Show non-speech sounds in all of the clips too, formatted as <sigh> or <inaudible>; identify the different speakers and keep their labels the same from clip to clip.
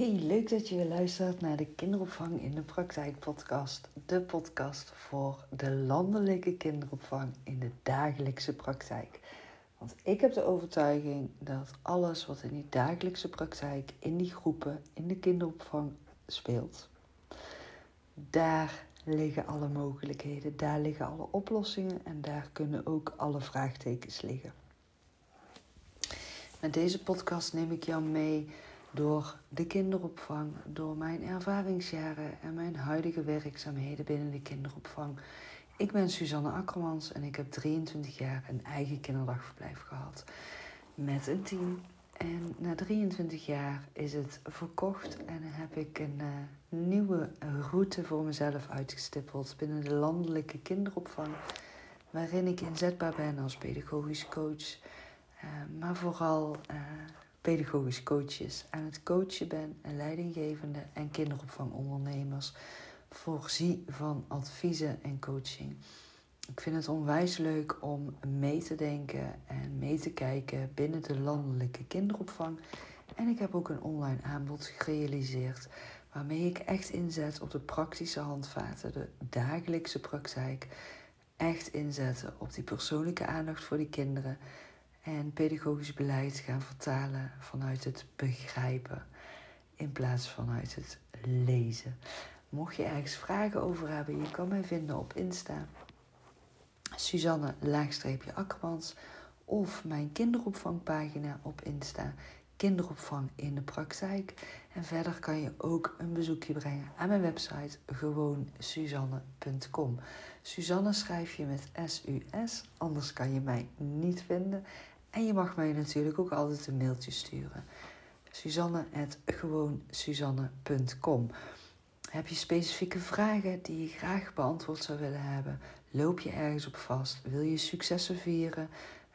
Speaker 1: Hey, leuk dat je weer luistert naar de Kinderopvang in de Praktijk podcast. De podcast voor de landelijke kinderopvang in de dagelijkse praktijk. Want ik heb de overtuiging dat alles wat in die dagelijkse praktijk, in die groepen, in de kinderopvang speelt, daar liggen alle mogelijkheden, daar liggen alle oplossingen en daar kunnen ook alle vraagtekens liggen. Met deze podcast neem ik jou mee door de kinderopvang, door mijn ervaringsjaren en mijn huidige werkzaamheden binnen de kinderopvang. Ik ben Suzanne Akkermans en ik heb 23 jaar een eigen kinderdagverblijf gehad met een team. En na 23 jaar is het verkocht en heb ik een uh, nieuwe route voor mezelf uitgestippeld binnen de landelijke kinderopvang, waarin ik inzetbaar ben als pedagogisch coach, uh, maar vooral uh, pedagogisch coaches aan het coachen ben en leidinggevende en kinderopvangondernemers voorzie van adviezen en coaching. Ik vind het onwijs leuk om mee te denken en mee te kijken binnen de landelijke kinderopvang. En ik heb ook een online aanbod gerealiseerd waarmee ik echt inzet op de praktische handvaten, de dagelijkse praktijk. Echt inzetten op die persoonlijke aandacht voor die kinderen en pedagogisch beleid gaan vertalen vanuit het begrijpen in plaats vanuit het lezen. Mocht je ergens vragen over hebben, je kan mij vinden op Insta. Suzanne Akkermans of mijn kinderopvangpagina op Insta. Kinderopvang in de praktijk. En verder kan je ook een bezoekje brengen aan mijn website gewoonsuzanne.com. Suzanne schrijf je met S-U-S, anders kan je mij niet vinden. En je mag mij natuurlijk ook altijd een mailtje sturen. Suzanne.gewoonsuzanne.com Heb je specifieke vragen die je graag beantwoord zou willen hebben? Loop je ergens op vast? Wil je successen vieren?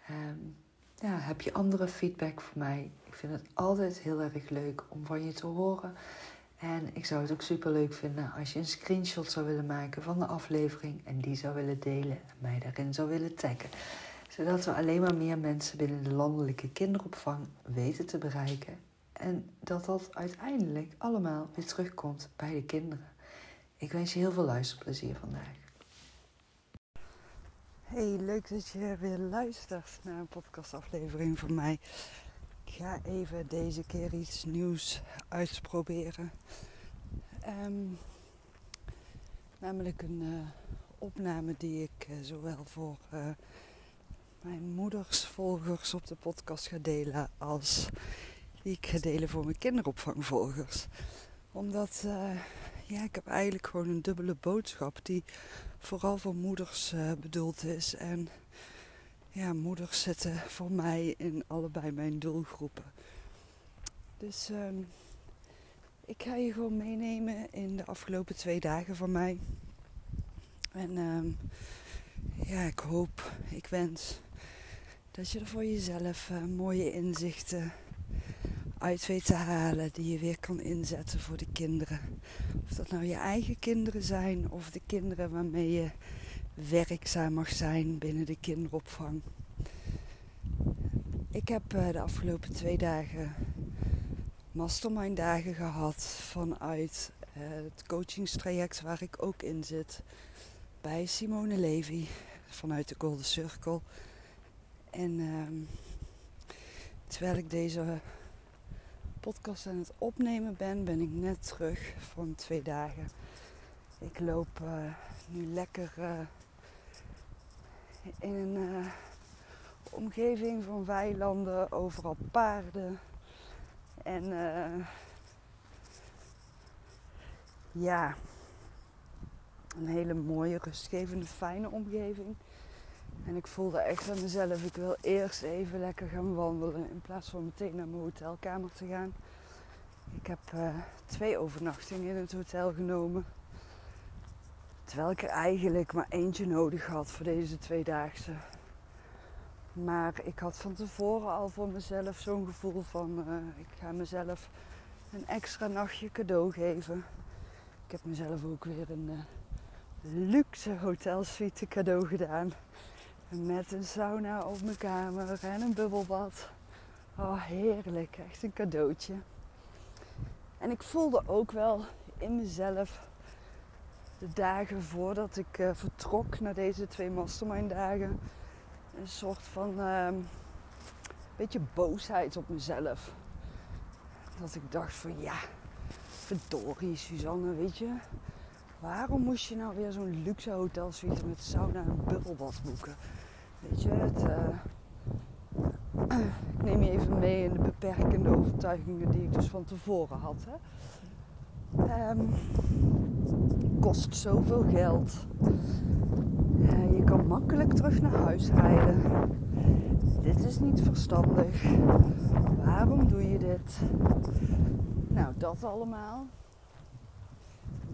Speaker 1: Um, ja, heb je andere feedback voor mij? Ik vind het altijd heel erg leuk om van je te horen. En ik zou het ook super leuk vinden als je een screenshot zou willen maken van de aflevering en die zou willen delen en mij daarin zou willen taggen zodat we alleen maar meer mensen binnen de landelijke kinderopvang weten te bereiken. En dat dat uiteindelijk allemaal weer terugkomt bij de kinderen. Ik wens je heel veel luisterplezier vandaag. Hey, leuk dat je weer luistert naar een podcastaflevering van mij. Ik ga even deze keer iets nieuws uitproberen. Um, namelijk een uh, opname die ik uh, zowel voor uh, mijn moeders volgers op de podcast ga delen als ik ga delen voor mijn kinderopvangvolgers. Omdat uh, ja, ik heb eigenlijk gewoon een dubbele boodschap die vooral voor moeders uh, bedoeld is. En ja, moeders zitten voor mij in allebei mijn doelgroepen. Dus uh, ik ga je gewoon meenemen in de afgelopen twee dagen van mij. En ehm, ja, ik hoop, ik wens dat je er voor jezelf uh, mooie inzichten uit weet te halen die je weer kan inzetten voor de kinderen. Of dat nou je eigen kinderen zijn of de kinderen waarmee je werkzaam mag zijn binnen de kinderopvang. Ik heb uh, de afgelopen twee dagen mastermind dagen gehad vanuit uh, het coachingstraject waar ik ook in zit bij Simone Levy vanuit de Golden Circle. En uh, terwijl ik deze podcast aan het opnemen ben, ben ik net terug van twee dagen. Ik loop uh, nu lekker uh, in een uh, omgeving van weilanden, overal paarden. En ja, een hele mooie, rustgevende, fijne omgeving. En ik voelde echt aan mezelf, ik wil eerst even lekker gaan wandelen in plaats van meteen naar mijn hotelkamer te gaan. Ik heb uh, twee overnachtingen in het hotel genomen. Terwijl ik er eigenlijk maar eentje nodig had voor deze tweedaagse. Maar ik had van tevoren al voor mezelf zo'n gevoel van uh, ik ga mezelf een extra nachtje cadeau geven. Ik heb mezelf ook weer een uh, luxe hotelsuite cadeau gedaan. Met een sauna op mijn kamer en een bubbelbad. Oh, heerlijk. Echt een cadeautje.
Speaker 2: En ik voelde ook wel in mezelf de dagen voordat ik uh, vertrok naar deze twee mastermind dagen een soort van uh, beetje boosheid op mezelf. Dat ik dacht van ja, verdorie Suzanne, weet je. Waarom moest je nou weer zo'n luxe hotel suite met sauna en bubbelbad boeken? Weet je, het, ik <clears throat> neem je even mee in de beperkende overtuigingen die ik dus van tevoren had. Hè. Um, kost zoveel geld. Uh, je kan makkelijk terug naar huis rijden. Dit is niet verstandig. Waarom doe je dit? Nou, dat allemaal.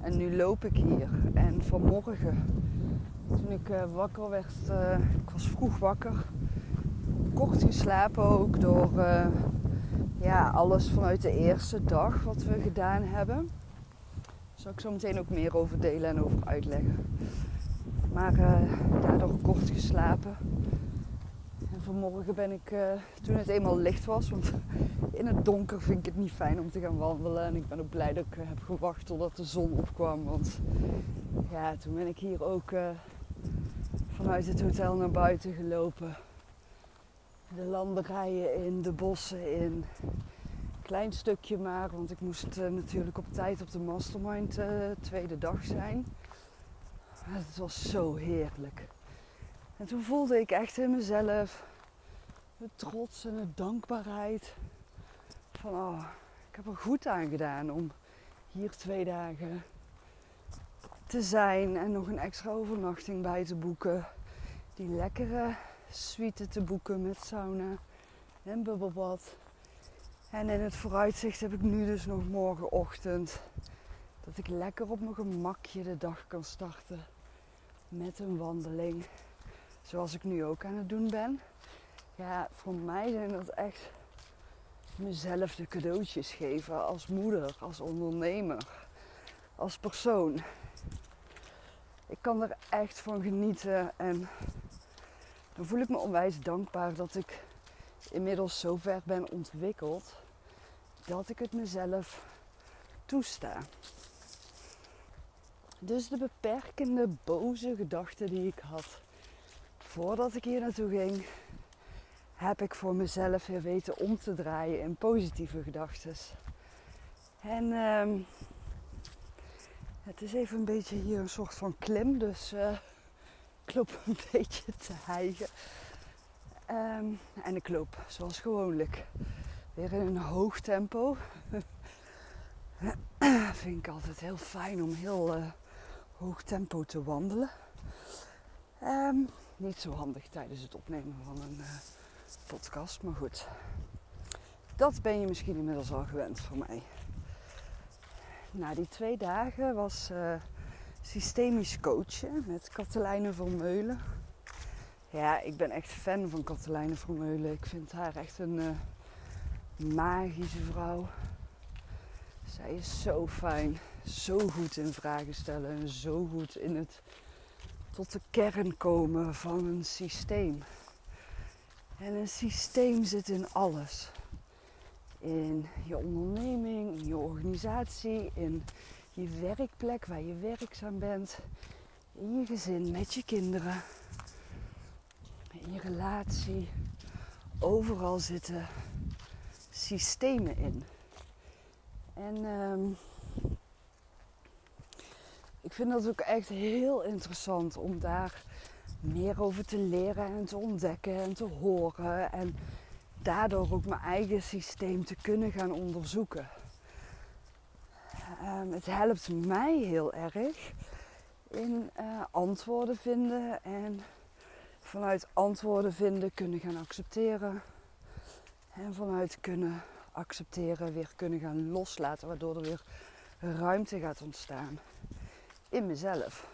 Speaker 2: En nu loop ik hier. En vanmorgen, toen ik uh, wakker werd, uh, ik was vroeg wakker. Kort geslapen ook door uh, ja, alles vanuit de eerste dag wat we gedaan hebben. Daar zal ik zo meteen ook meer over delen en over uitleggen. Maar daardoor kort geslapen. En vanmorgen ben ik, toen het eenmaal licht was, want <laughs> in het donker vind ik het niet fijn om te gaan wandelen. En ik ben ook blij dat ik heb gewacht totdat de zon opkwam. Want ja, toen ben ik hier ook uh, vanuit het hotel naar buiten gelopen. De landerijen in, de bossen in. Klein stukje maar, want ik moest natuurlijk op tijd op de mastermind tweede dag zijn. Het was zo heerlijk. En toen voelde ik echt in mezelf de trots en de dankbaarheid van oh, ik heb er goed aan gedaan om hier twee dagen te zijn en nog een extra overnachting bij te boeken. Die lekkere suite te boeken met sauna en bubbelbad. En in het vooruitzicht heb ik nu dus nog morgenochtend dat ik lekker op mijn gemakje de dag kan starten met een wandeling. Zoals ik nu ook aan het doen ben. Ja, voor mij zijn dat echt mezelf de cadeautjes geven als moeder, als ondernemer, als persoon. Ik kan er echt van genieten en dan voel ik me onwijs dankbaar dat ik inmiddels zo ver ben ontwikkeld dat ik het mezelf toesta. Dus de beperkende, boze gedachten die ik had voordat ik hier naartoe ging, heb ik voor mezelf weer weten om te draaien in positieve gedachten. En ehm, het is even een beetje hier een soort van klim, dus uh, ik loop <laughs> een beetje te hijgen. Ehm, en ik loop zoals gewoonlijk weer in een hoog tempo. <clears throat> Vind ik altijd heel fijn om heel uh, hoog tempo te wandelen. Ehm, niet zo handig tijdens het opnemen van een uh, podcast. Maar goed, dat ben je misschien inmiddels al gewend voor mij. Na die twee dagen was uh, systemisch coachen met Katelijne Vermeulen. Ja, ik ben echt fan van Katelijne Vermeulen. Ik vind haar echt een uh, magische vrouw. Zij is zo fijn, zo goed in vragen stellen en zo goed in het tot de kern komen van een systeem. En een systeem zit in alles. In je onderneming, in je organisatie, in je werkplek waar je werkzaam bent, in je gezin met je kinderen, in je relatie. Overal zitten systemen in. En um, ik vind dat ook echt heel interessant om daar meer over te leren en te ontdekken en te horen. En daardoor ook mijn eigen systeem te kunnen gaan onderzoeken. Um, het helpt mij heel erg in uh, antwoorden vinden en vanuit antwoorden vinden kunnen gaan accepteren. En vanuit kunnen accepteren weer kunnen gaan loslaten, waardoor er weer ruimte gaat ontstaan in mezelf.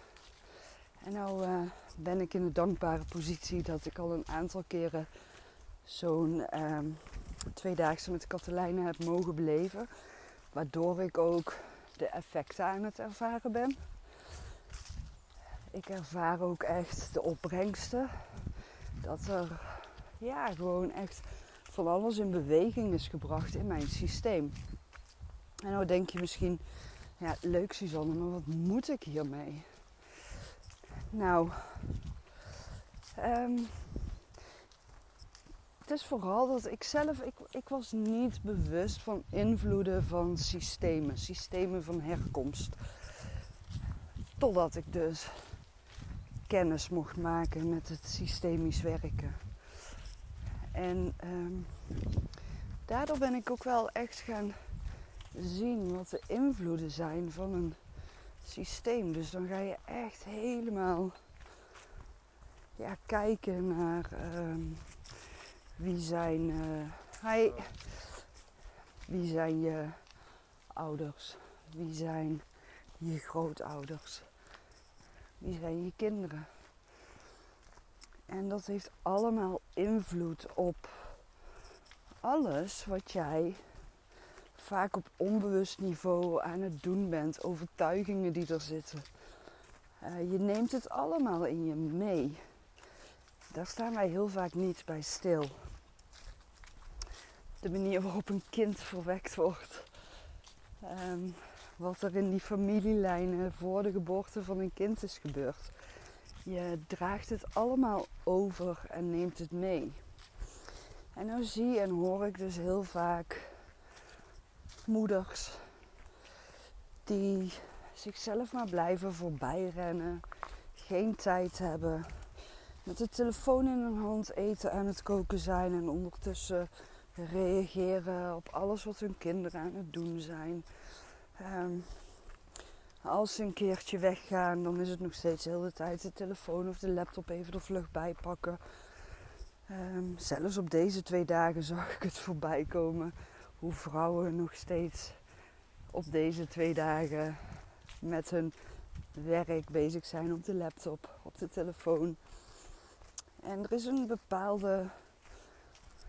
Speaker 2: En nou uh, ben ik in de dankbare positie dat ik al een aantal keren zo'n um, tweedaagse met Katelijne heb mogen beleven. Waardoor ik ook de effecten aan het ervaren ben. Ik ervaar ook echt de opbrengsten. Dat er ja, gewoon echt van alles in beweging is gebracht in mijn systeem. En nou denk je misschien, ja, leuk Suzanne, maar wat moet ik hiermee? Nou, um, het is vooral dat ik zelf, ik, ik was niet bewust van invloeden van systemen, systemen van herkomst. Totdat ik dus kennis mocht maken met het systemisch werken. En um, daardoor ben ik ook wel echt gaan zien wat de invloeden zijn van een systeem. Dus dan ga je echt helemaal ja, kijken naar um, wie zijn, uh, hi, wie zijn je ouders, wie zijn je grootouders, wie zijn je kinderen. En dat heeft allemaal invloed op alles wat jij vaak op onbewust niveau aan het doen bent, overtuigingen die er zitten. Uh, je neemt het allemaal in je mee. Daar staan wij heel vaak niet bij stil. De manier waarop een kind verwekt wordt. Um, wat er in die familielijnen voor de geboorte van een kind is gebeurd. Je draagt het allemaal over en neemt het mee. En nou zie en hoor ik dus heel vaak moeders die zichzelf maar blijven voorbij rennen, geen tijd hebben, met de telefoon in hun hand eten aan het koken zijn en ondertussen reageren op alles wat hun kinderen aan het doen zijn. Um, als ze een keertje weggaan, dan is het nog steeds de hele tijd de telefoon of de laptop even de vlucht bijpakken. Um, zelfs op deze twee dagen <laughs> zag ik het voorbij komen hoe vrouwen nog steeds op deze twee dagen met hun werk bezig zijn op de laptop, op de telefoon. En er is een bepaalde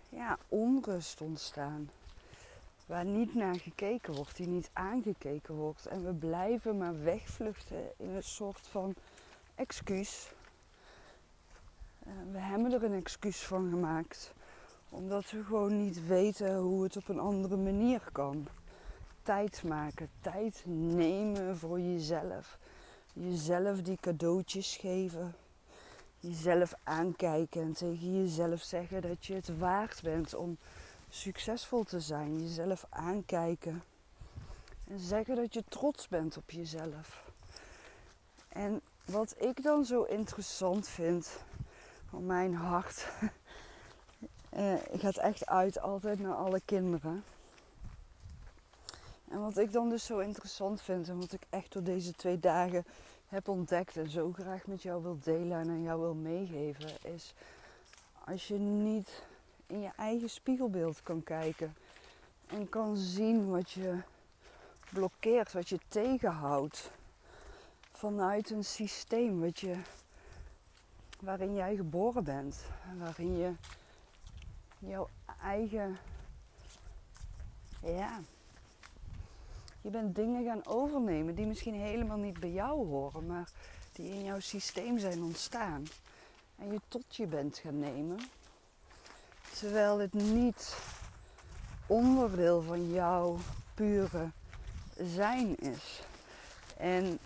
Speaker 2: ja, onrust ontstaan. Waar niet naar gekeken wordt, die niet aangekeken wordt. En we blijven maar wegvluchten in een soort van excuus. Eh, we hebben er een excuus van gemaakt omdat we gewoon niet weten hoe het op een andere manier kan. Tijd maken, tijd nemen voor jezelf. Jezelf die cadeautjes geven. Jezelf aankijken en tegen jezelf zeggen dat je het waard bent om succesvol te zijn. Jezelf aankijken. En zeggen dat je trots bent op jezelf. En wat ik dan zo interessant vind, van mijn hart, uh, gaat echt uit altijd naar alle kinderen. En wat ik dan dus zo interessant vind en wat ik echt door deze twee dagen heb ontdekt en zo graag met jou wil delen en aan jou wil meegeven, is als je niet in je eigen spiegelbeeld kan kijken en kan zien wat je blokkeert, wat je tegenhoudt vanuit een systeem wat je, waarin jij geboren bent, waarin je jouw eigen. Ja. Je bent dingen gaan overnemen die misschien helemaal niet bij jou horen, maar die in jouw systeem zijn ontstaan. En je tot je bent gaan nemen. Terwijl het niet onderdeel van jouw pure zijn is. En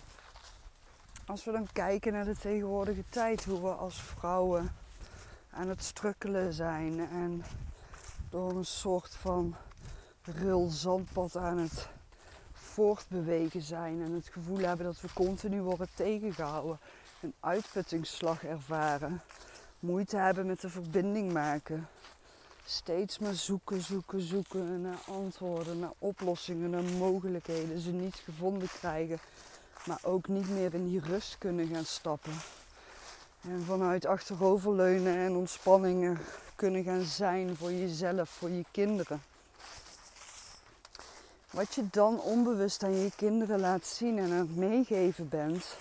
Speaker 2: als we dan kijken naar de tegenwoordige tijd, hoe we als vrouwen aan het strukkelen zijn en door een soort van rul zandpad aan het voortbewegen zijn en het gevoel hebben dat we continu worden tegengehouden, een uitputtingsslag ervaren, moeite hebben met de verbinding maken, steeds maar zoeken, zoeken, zoeken naar antwoorden, naar oplossingen, naar mogelijkheden, ze niet gevonden krijgen, maar ook niet meer in die rust kunnen gaan stappen. En vanuit achteroverleunen en ontspanningen kunnen gaan zijn voor jezelf, voor je kinderen. Wat je dan onbewust aan je kinderen laat zien en aan het meegeven bent,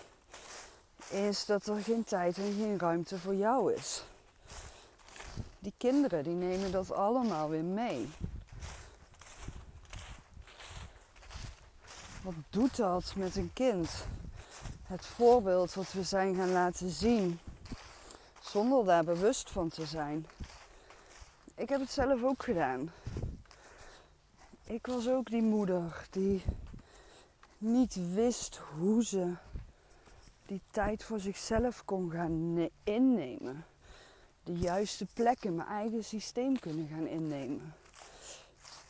Speaker 2: is dat er geen tijd en geen ruimte voor jou is. Die kinderen die nemen dat allemaal weer mee. Wat doet dat met een kind? Het voorbeeld wat we zijn gaan laten zien zonder daar bewust van te zijn. Ik heb het zelf ook gedaan. ik was ook die moeder die niet wist hoe ze die tijd voor zichzelf kon gaan innemen. De juiste plek in mijn eigen systeem kunnen gaan innemen.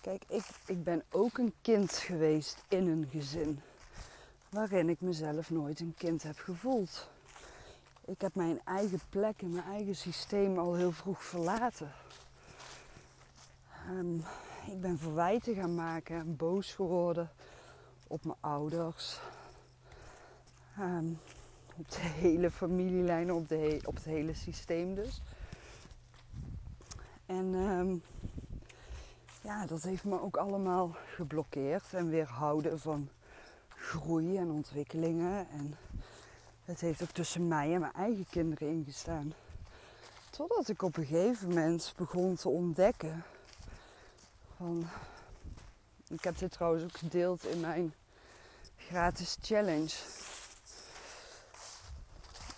Speaker 2: Kijk, ik, ik ben ook een kind geweest in een gezin waarin ik mezelf nooit een kind heb gevoeld. Ik heb mijn eigen plek in mijn eigen systeem al heel vroeg verlaten. Um, ik ben verwijten gaan maken en boos geworden op mijn ouders. Um, op de hele familielijn, op, de op het hele systeem dus. En um, ja, dat heeft me ook allemaal geblokkeerd en weerhouden van groei en ontwikkelingen. En het heeft ook tussen mij en mijn eigen kinderen ingestaan. Totdat ik op een gegeven moment begon te ontdekken van. Ik heb dit trouwens ook gedeeld in mijn gratis challenge.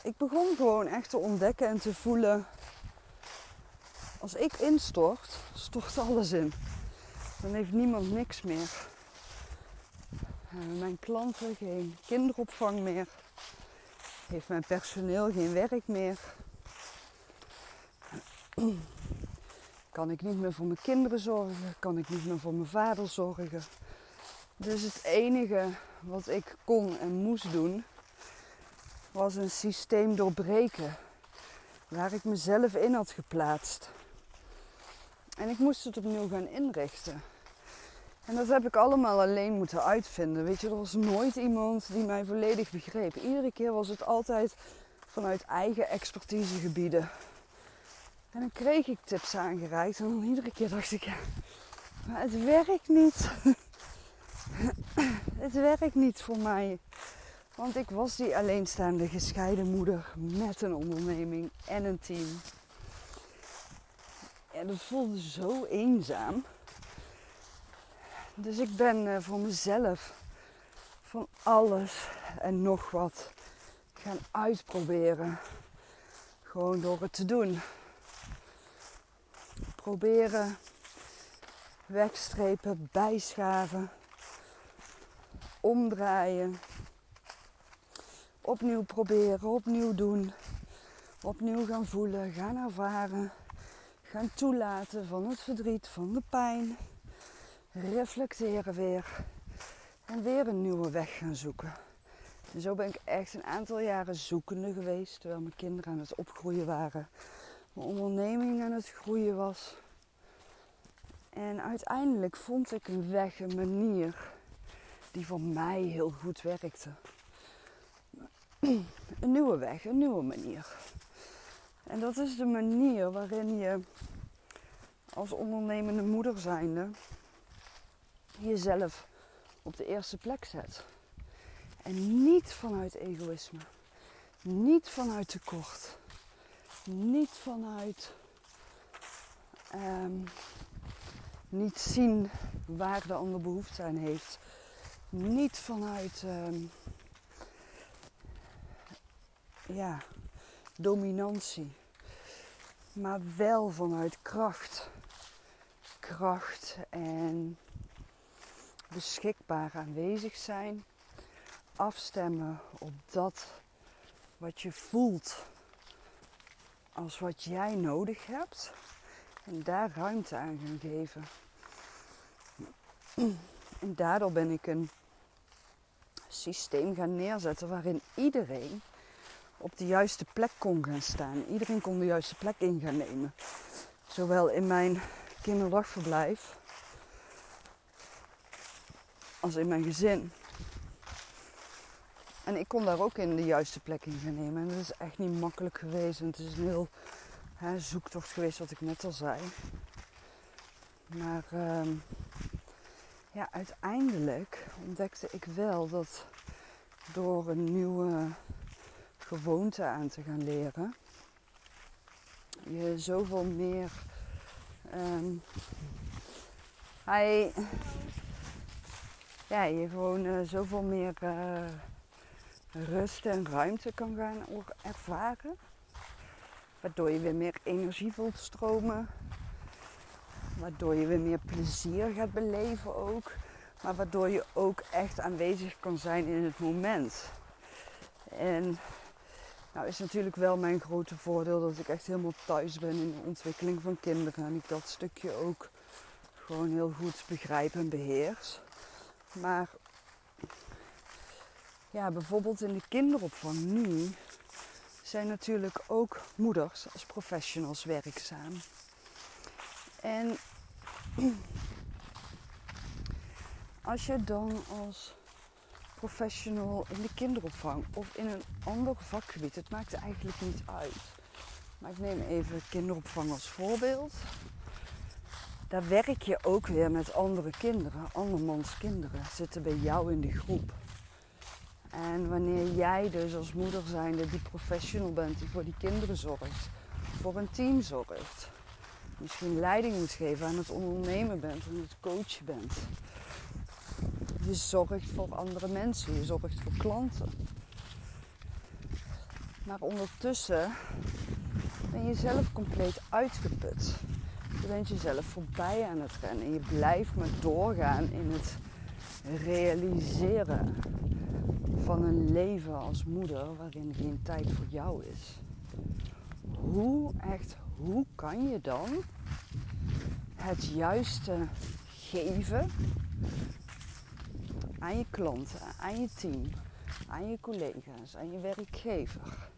Speaker 2: Ik begon gewoon echt te ontdekken en te voelen. Als ik instort, stort alles in. Dan heeft niemand niks meer. Uh, mijn klanten geen kinderopvang meer. Heeft mijn personeel geen werk meer. Kan ik niet meer voor mijn kinderen zorgen? Kan ik niet meer voor mijn vader zorgen? Dus het enige wat ik kon en moest doen, was een systeem doorbreken. Waar ik mezelf in had geplaatst. En ik moest het opnieuw gaan inrichten. En dat heb ik allemaal alleen moeten uitvinden. Weet je, er was nooit iemand die mij volledig begreep. Iedere keer was het altijd vanuit eigen expertisegebieden. En dan kreeg ik tips aangereikt en dan iedere keer dacht ik, ja, maar het werkt niet. <laughs> het werkt niet voor mij. Want ik was die alleenstaande gescheiden moeder met een onderneming en een team. En dat voelde zo eenzaam. Dus ik ben eh, voor mezelf van alles en nog wat gaan uitproberen. Gewoon door het te doen. Proberen, wegstrepen, bijschaven, omdraaien. Opnieuw proberen, opnieuw doen. Opnieuw gaan voelen, gaan ervaren. Gaan toelaten van het verdriet, van de pijn reflecteren weer en weer een nieuwe weg gaan zoeken. En zo ben ik echt een aantal jaren zoekende geweest, terwijl mijn kinderen aan het opgroeien waren, mijn onderneming aan het groeien was. En uiteindelijk vond ik een weg, een manier die voor mij heel goed werkte. Een nieuwe weg, een nieuwe manier. En dat is de manier waarin je als ondernemende moeder zijnde jezelf op de eerste plek zet. En niet vanuit egoïsme. Niet vanuit tekort. Niet vanuit um, niet zien waar de ander behoefte aan heeft. Niet vanuit um, ja, dominantie. Maar wel vanuit kracht. Kracht en beschikbaar aanwezig zijn. Afstemmen op dat wat je voelt als wat jij nodig hebt. En daar ruimte aan gaan geven. En daardoor ben ik een systeem gaan neerzetten waarin iedereen op de juiste plek kon gaan staan. Iedereen kon de juiste plek in gaan nemen. Zowel in mijn kinderdagverblijf als in mijn gezin. En ik kon daar ook in de juiste plek in gaan nemen. En dat is echt niet makkelijk geweest. En het is een heel hè, zoektocht geweest, wat ik net al zei. Maar uh, ja, uiteindelijk ontdekte ik wel dat door een nieuwe gewoonte aan te gaan leren, je zoveel meer. Um, hij ja, je gewoon uh, zoveel meer uh, rust en ruimte kan gaan ervaren. Waardoor je weer meer energie voelt stromen. Waardoor je weer meer plezier gaat beleven ook. Maar waardoor je ook echt aanwezig kan zijn in het moment. En nou is natuurlijk wel mijn grote voordeel dat ik echt helemaal thuis ben in de ontwikkeling van kinderen. En ik dat stukje ook gewoon heel goed begrijp en beheers. Maar ja, bijvoorbeeld in de kinderopvang nu zijn natuurlijk ook moeders als professionals werkzaam. En als je dan als professional in de kinderopvang of in een ander vakgebied, het maakt eigenlijk niet uit. Maar ik neem even kinderopvang als voorbeeld. Daar werk je ook weer met andere kinderen, andermans kinderen, zitten bij jou in de groep. En wanneer jij dus als moeder zijnde die professional bent die voor die kinderen zorgt, voor een team zorgt, misschien leiding moet geven aan het ondernemen bent en het coachen bent. Je zorgt voor andere mensen, je zorgt voor klanten. Maar ondertussen ben je zelf compleet uitgeput. Je bent jezelf voorbij aan het rennen. Je blijft maar doorgaan in het realiseren van een leven als moeder waarin geen tijd voor jou is. Hoe echt, hoe kan je dan het juiste geven aan je klanten, aan je team, aan je collega's, aan je werkgever,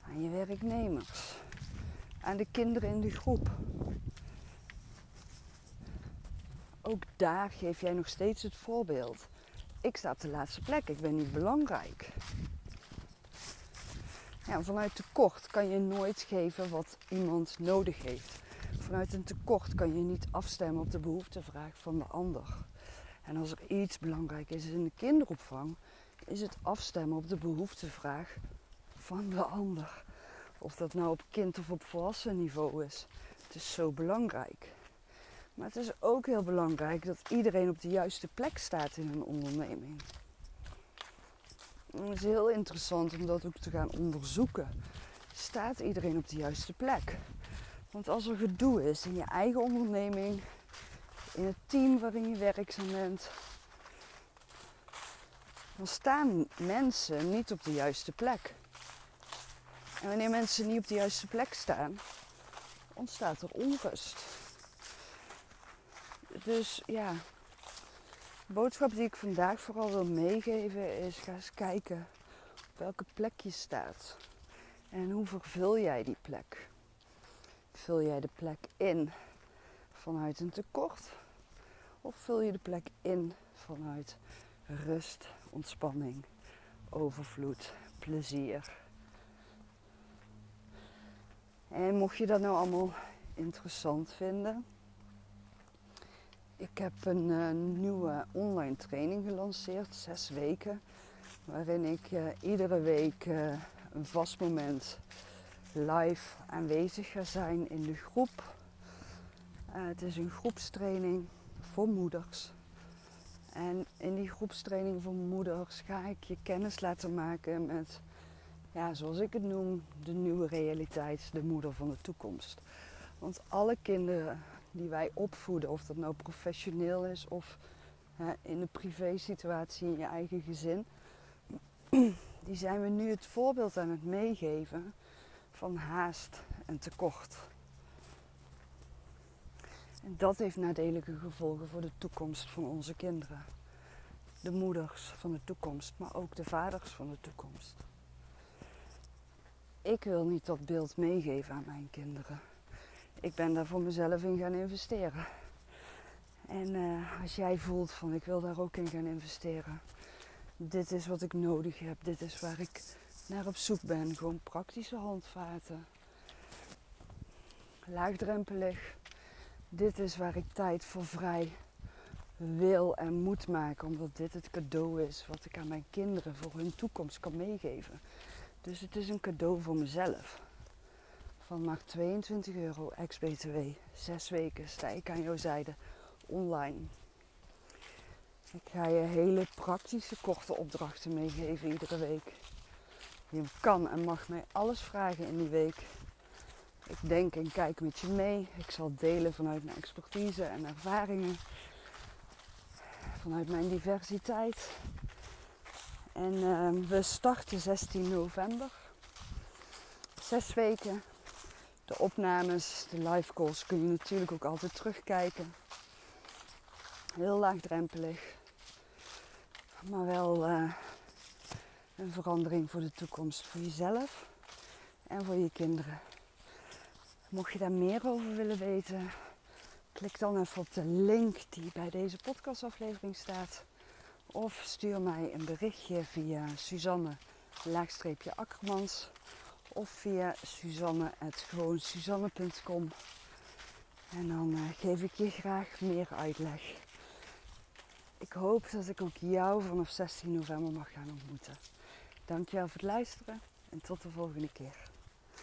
Speaker 2: aan je werknemers, aan de kinderen in de groep. Ook daar geef jij nog steeds het voorbeeld. Ik sta op de laatste plek, ik ben niet belangrijk. Ja, vanuit tekort kan je nooit geven wat iemand nodig heeft. Vanuit een tekort kan je niet afstemmen op de behoeftevraag van de ander. En als er iets belangrijk is in de kinderopvang, is het afstemmen op de behoeftevraag van de ander. Of dat nou op kind of op volwassen niveau is. Het is zo belangrijk. Maar het is ook heel belangrijk dat iedereen op de juiste plek staat in een onderneming. het is heel interessant om dat ook te gaan onderzoeken. Staat iedereen op de juiste plek? Want als er gedoe is in je eigen onderneming, in het team waarin je werkzaam bent, dan staan mensen niet op de juiste plek. En wanneer mensen niet op de juiste plek staan, ontstaat er onrust. Dus ja, de boodschap die ik vandaag vooral wil meegeven is: ga eens kijken op welke plek je staat. En hoe vervul jij die plek? Vul jij de plek in vanuit een tekort? Of vul je de plek in vanuit rust, ontspanning, overvloed, plezier? En mocht je dat nou allemaal interessant vinden, ik heb een uh, nieuwe online training gelanceerd, zes weken, waarin ik uh, iedere week uh, een vast moment live aanwezig ga zijn in de groep. het is een groepstraining voor moeders. En in die groepstraining voor moeders ga ik je kennis laten maken met, ja, zoals ik het noem, de nieuwe realiteit, de moeder van de toekomst. Want alle kinderen die wij opvoeden, of dat nou professioneel is of hè, in de privé-situatie in je eigen gezin, <clears throat> die zijn we nu het voorbeeld aan het meegeven van haast en tekort. En dat heeft nadelige gevolgen voor de toekomst van onze kinderen. De moeders van de toekomst, maar ook de vaders van de toekomst. Ik wil niet dat beeld meegeven aan mijn kinderen ik ben daar voor mezelf in gaan investeren. En uh, als jij voelt van ik wil daar ook in gaan investeren. Dit is wat ik nodig heb. Dit is waar ik naar op zoek ben. Gewoon praktische handvaten. Laagdrempelig. Dit is waar ik tijd voor vrij wil en moet maken. Omdat dit het cadeau is wat ik aan mijn kinderen voor hun toekomst kan meegeven. Dus het is een cadeau voor mezelf van maar 22 euro ex-BTW. Zes weken sta ik aan jouw zijde online. Ik ga je hele praktische korte opdrachten meegeven iedere week. Je kan en mag mij alles vragen in die week. Ik denk en kijk met je mee. Ik zal delen vanuit mijn expertise en ervaringen. Vanuit mijn diversiteit. En ehm, we starten 16 november. Zes weken. De opnames, de live calls kun je natuurlijk ook altijd terugkijken. Heel laagdrempelig. Maar wel uh, een verandering voor de toekomst. Voor jezelf en voor je kinderen. Mocht je daar meer over willen weten, klik dan even op de link die bij deze podcastaflevering staat. Of stuur mij een berichtje via Suzanne laagstreepje Akkermans of via suzanne.gewoonsuzanne.com en dan uh, geef ik je graag meer uitleg. Ik hoop dat ik ook jou vanaf 16 november mag gaan ontmoeten. Dankjewel voor het luisteren en tot de volgende keer.